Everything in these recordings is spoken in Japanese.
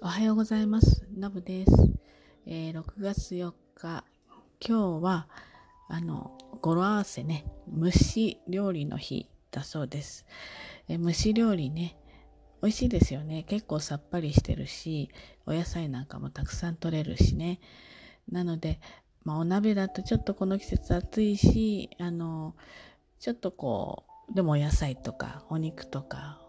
おはようございます。のぶです。えー6月4日、今日は、あの、語呂合わせね、蒸し料理の日だそうです。えー蒸し料理ね、美味しいですよね。結構さっぱりしてるし、お野菜なんかもたくさん取れるしね。なので、まあ、お鍋だとちょっとこの季節暑いし、あの、ちょっとこう、でもお野菜とかお肉とか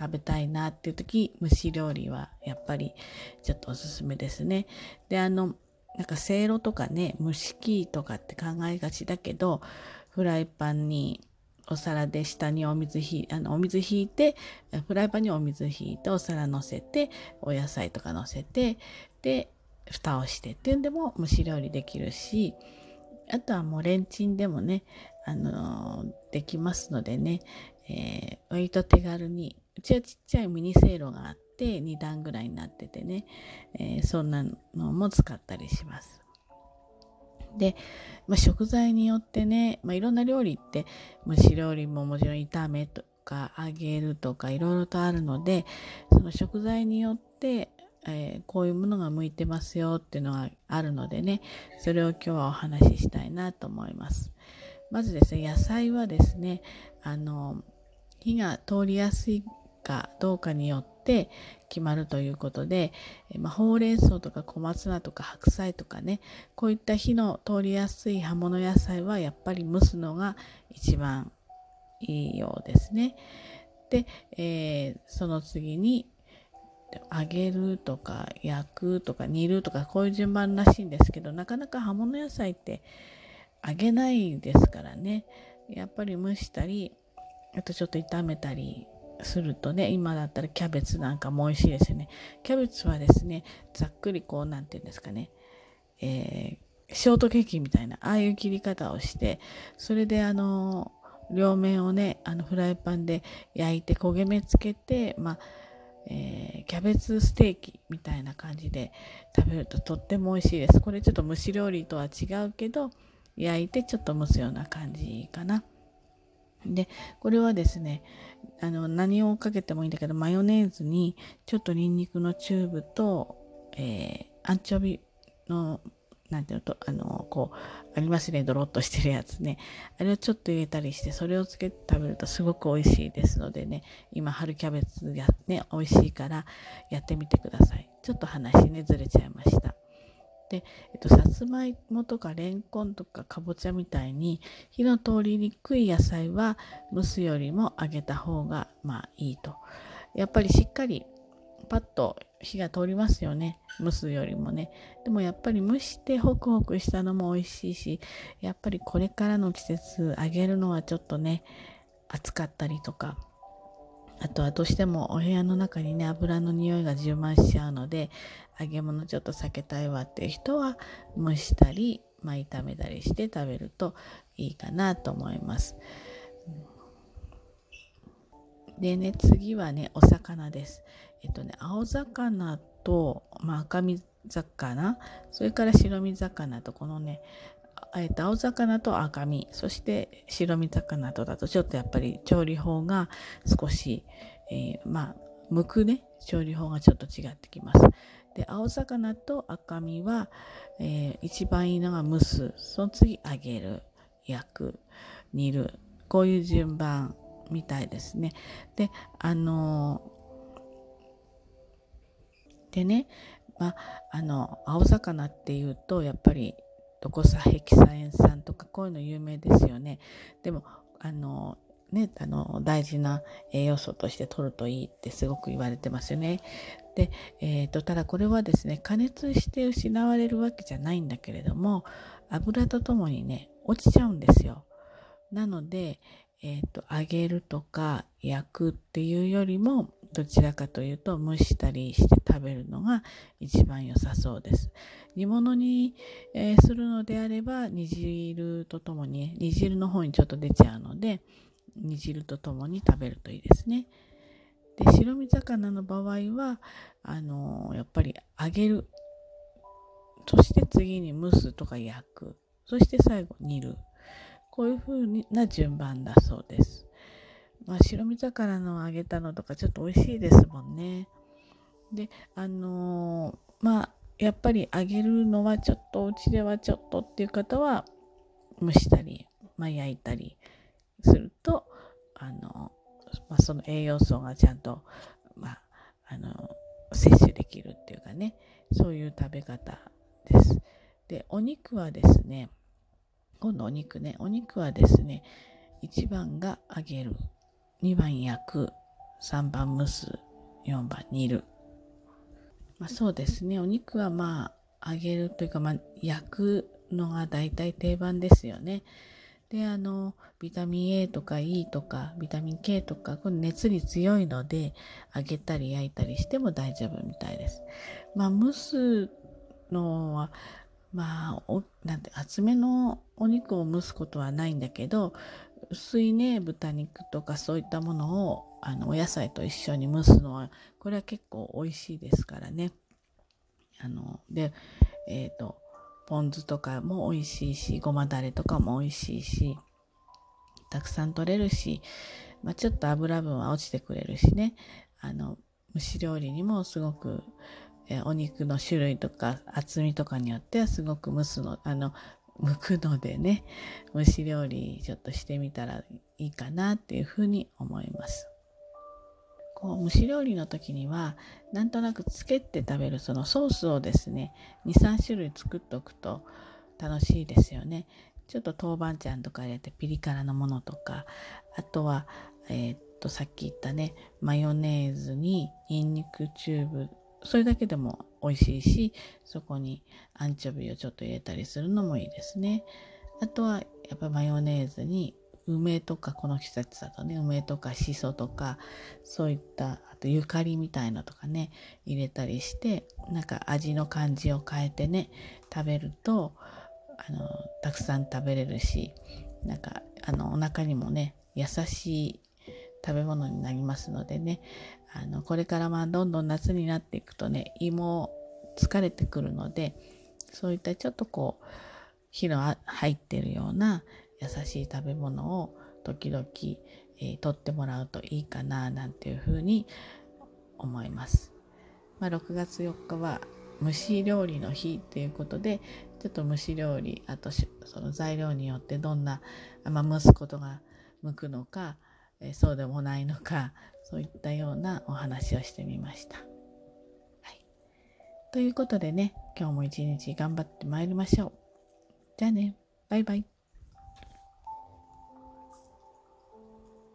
食べたいなっていう時蒸し料理はやっぱりちょっとおすすめですね。であのなんかせいろとかね蒸し器とかって考えがちだけどフライパンにお皿で下にお水ひあのお水ひいてフライパンにお水ひいてお皿乗せてお野菜とか乗せてで蓋をしてっていうんでも蒸し料理できるしあとはもうレンチンでもねあのできますのでね、えー割と手軽にうちはちっちゃいミニせいろがあって2段ぐらいになっててね、えーそんなのも使ったりします。で、まあ、食材によってね、まあ、いろんな料理って蒸し料理ももちろん炒めとか揚げるとかいろいろとあるのでその食材によって、えーこういうものが向いてますよっていうのがあるのでねそれを今日はお話ししたいなと思います。まずですね野菜はですねあの火が通りやすいかどうかによって決まるということで、えまあ、ほうれん草とか小松菜とか白菜とかねこういった火の通りやすい葉物野菜はやっぱり蒸すのが一番いいようですね。で、えーその次に揚げるとか焼くとか煮るとかこういう順番らしいんですけどなかなか葉物野菜って揚げないですからねやっぱり蒸したりあとちょっと炒めたりするとね今だったらキャベツなんかも美味しいですよね。キャベツはですねざっくりこうなんていうんですかね、えーショートケーキみたいなああいう切り方をしてそれであの両面をねあのフライパンで焼いて焦げ目つけてまあえーキャベツステーキみたいな感じで食べるととっても美味しいです。これちょっと蒸し料理とは違うけど焼いてちょっと蒸すような感じかな。でこれはですねあの何をかけてもいいんだけどマヨネーズにちょっとニンニクのチューブと、えーアンチョビのなんていうのとあのこうありますねドロッとしてるやつね。あれをちょっと入れたりしてそれをつけて食べるとすごく美味しいですのでね今春キャベツがね美味しいからやってみてください。ちょっと話ねずれちゃいました。で、えっと、さつまいもとかレンコンとかかぼちゃみたいに火の通りにくい野菜は蒸すよりも揚げた方がまあいいと。やっぱりしっかりパッと火が通りますよね。蒸すよりもね。でもやっぱり蒸してホクホクしたのも美味しいしやっぱりこれからの季節揚げるのはちょっとね暑かったりとか。あとはどうしてもお部屋の中にね油の匂いが充満しちゃうので揚げ物ちょっと避けたいわっていう人は蒸したり、まあ、炒めたりして食べるといいかなと思います。でね次はねお魚です。えっとね青魚と、まあ、赤身魚それから白身魚とこのねえっと青魚と赤身そして白身魚とだとちょっとやっぱり調理法が少し、えーまあ剥くね調理法がちょっと違ってきます。で青魚と赤身は、えー一番いいのが蒸すその次揚げる焼く煮るこういう順番みたいですね。であのーでね、まあ、あの青魚っていうとやっぱりドコサヘキサエン酸とかこういうの有名ですよね。でもあのね、あの大事な栄養素として取るといいってすごく言われてますよね。で、えー、とただこれはですね加熱して失われるわけじゃないんだけれども油とともにね落ちちゃうんですよ。なので、えー、と揚げるとか焼くっていうよりもどちらかというと蒸したりして食べるのが一番良さそうです。煮物に、えーするのであれば煮汁とともに煮汁の方にちょっと出ちゃうので煮汁とともに食べるといいですね。で白身魚の場合はあのーやっぱり揚げるそして次に蒸すとか焼くそして最後煮るこういう風な順番だそうです。まあ、白身魚の揚げたのとかちょっと美味しいですもんね。であのー、まあやっぱり揚げるのはちょっとお家ではちょっとっていう方は蒸したり、まあ、焼いたりするとあの、まあ、その栄養素がちゃんと、まあ、あの摂取できるっていうかねそういう食べ方です。でお肉はですね今度お肉ねお肉はですね1番が揚げる2番焼く3番蒸す4番煮るまあ、そうですねお肉はまあ揚げるというか、まあ、焼くのが大体定番ですよね。であのビタミン A とか E とかビタミン K とかこの熱に強いので揚げたり焼いたりしても大丈夫みたいです。まあ蒸すのはまあおなんて厚めのお肉を蒸すことはないんだけど薄いね豚肉とかそういったものをあのお野菜と一緒に蒸すのはこれは結構美味しいですからね。あのでえっ、ー、とポン酢とかも美味しいしごまだれとかも美味しいしたくさん取れるし、まあ、ちょっと油分は落ちてくれるしねあの蒸し料理にもすごくえお肉の種類とか厚みとかによってはすごく蒸すのあの剥くのでね蒸し料理ちょっとしてみたらいいかなっていうふうに思います。こう蒸し料理の時にはなんとなくつけて食べるそのソースをですね23種類作っておくと楽しいですよね。ちょっと豆板醤とか入れてピリ辛のものとかあとは、えー、っとさっき言ったねマヨネーズにニンニクチューブそれだけでも美味しいしそこにアンチョビをちょっと入れたりするのもいいですね。あとはやっぱマヨネーズに梅とかこの季節だとね梅とかしそとかそういったあとゆかりみたいのとかね入れたりしてなんか味の感じを変えてね食べるとあのたくさん食べれるしなんかあのお腹にもね優しい食べ物になりますのでねあのこれからまあどんどん夏になっていくとね胃も疲れてくるのでそういったちょっとこう火の入ってるような優しい食べ物を時々、えー、取ってもらうといいかななんていうふうに思います。まあ、6月4日は蒸し料理の日ということでちょっと蒸し料理あとその材料によってどんな、まあ、蒸すことが向くのか、え、そうでもないのかそういったようなお話をしてみました。はい、ということでね今日も一日頑張ってまいりましょう。じゃあねバイバイ。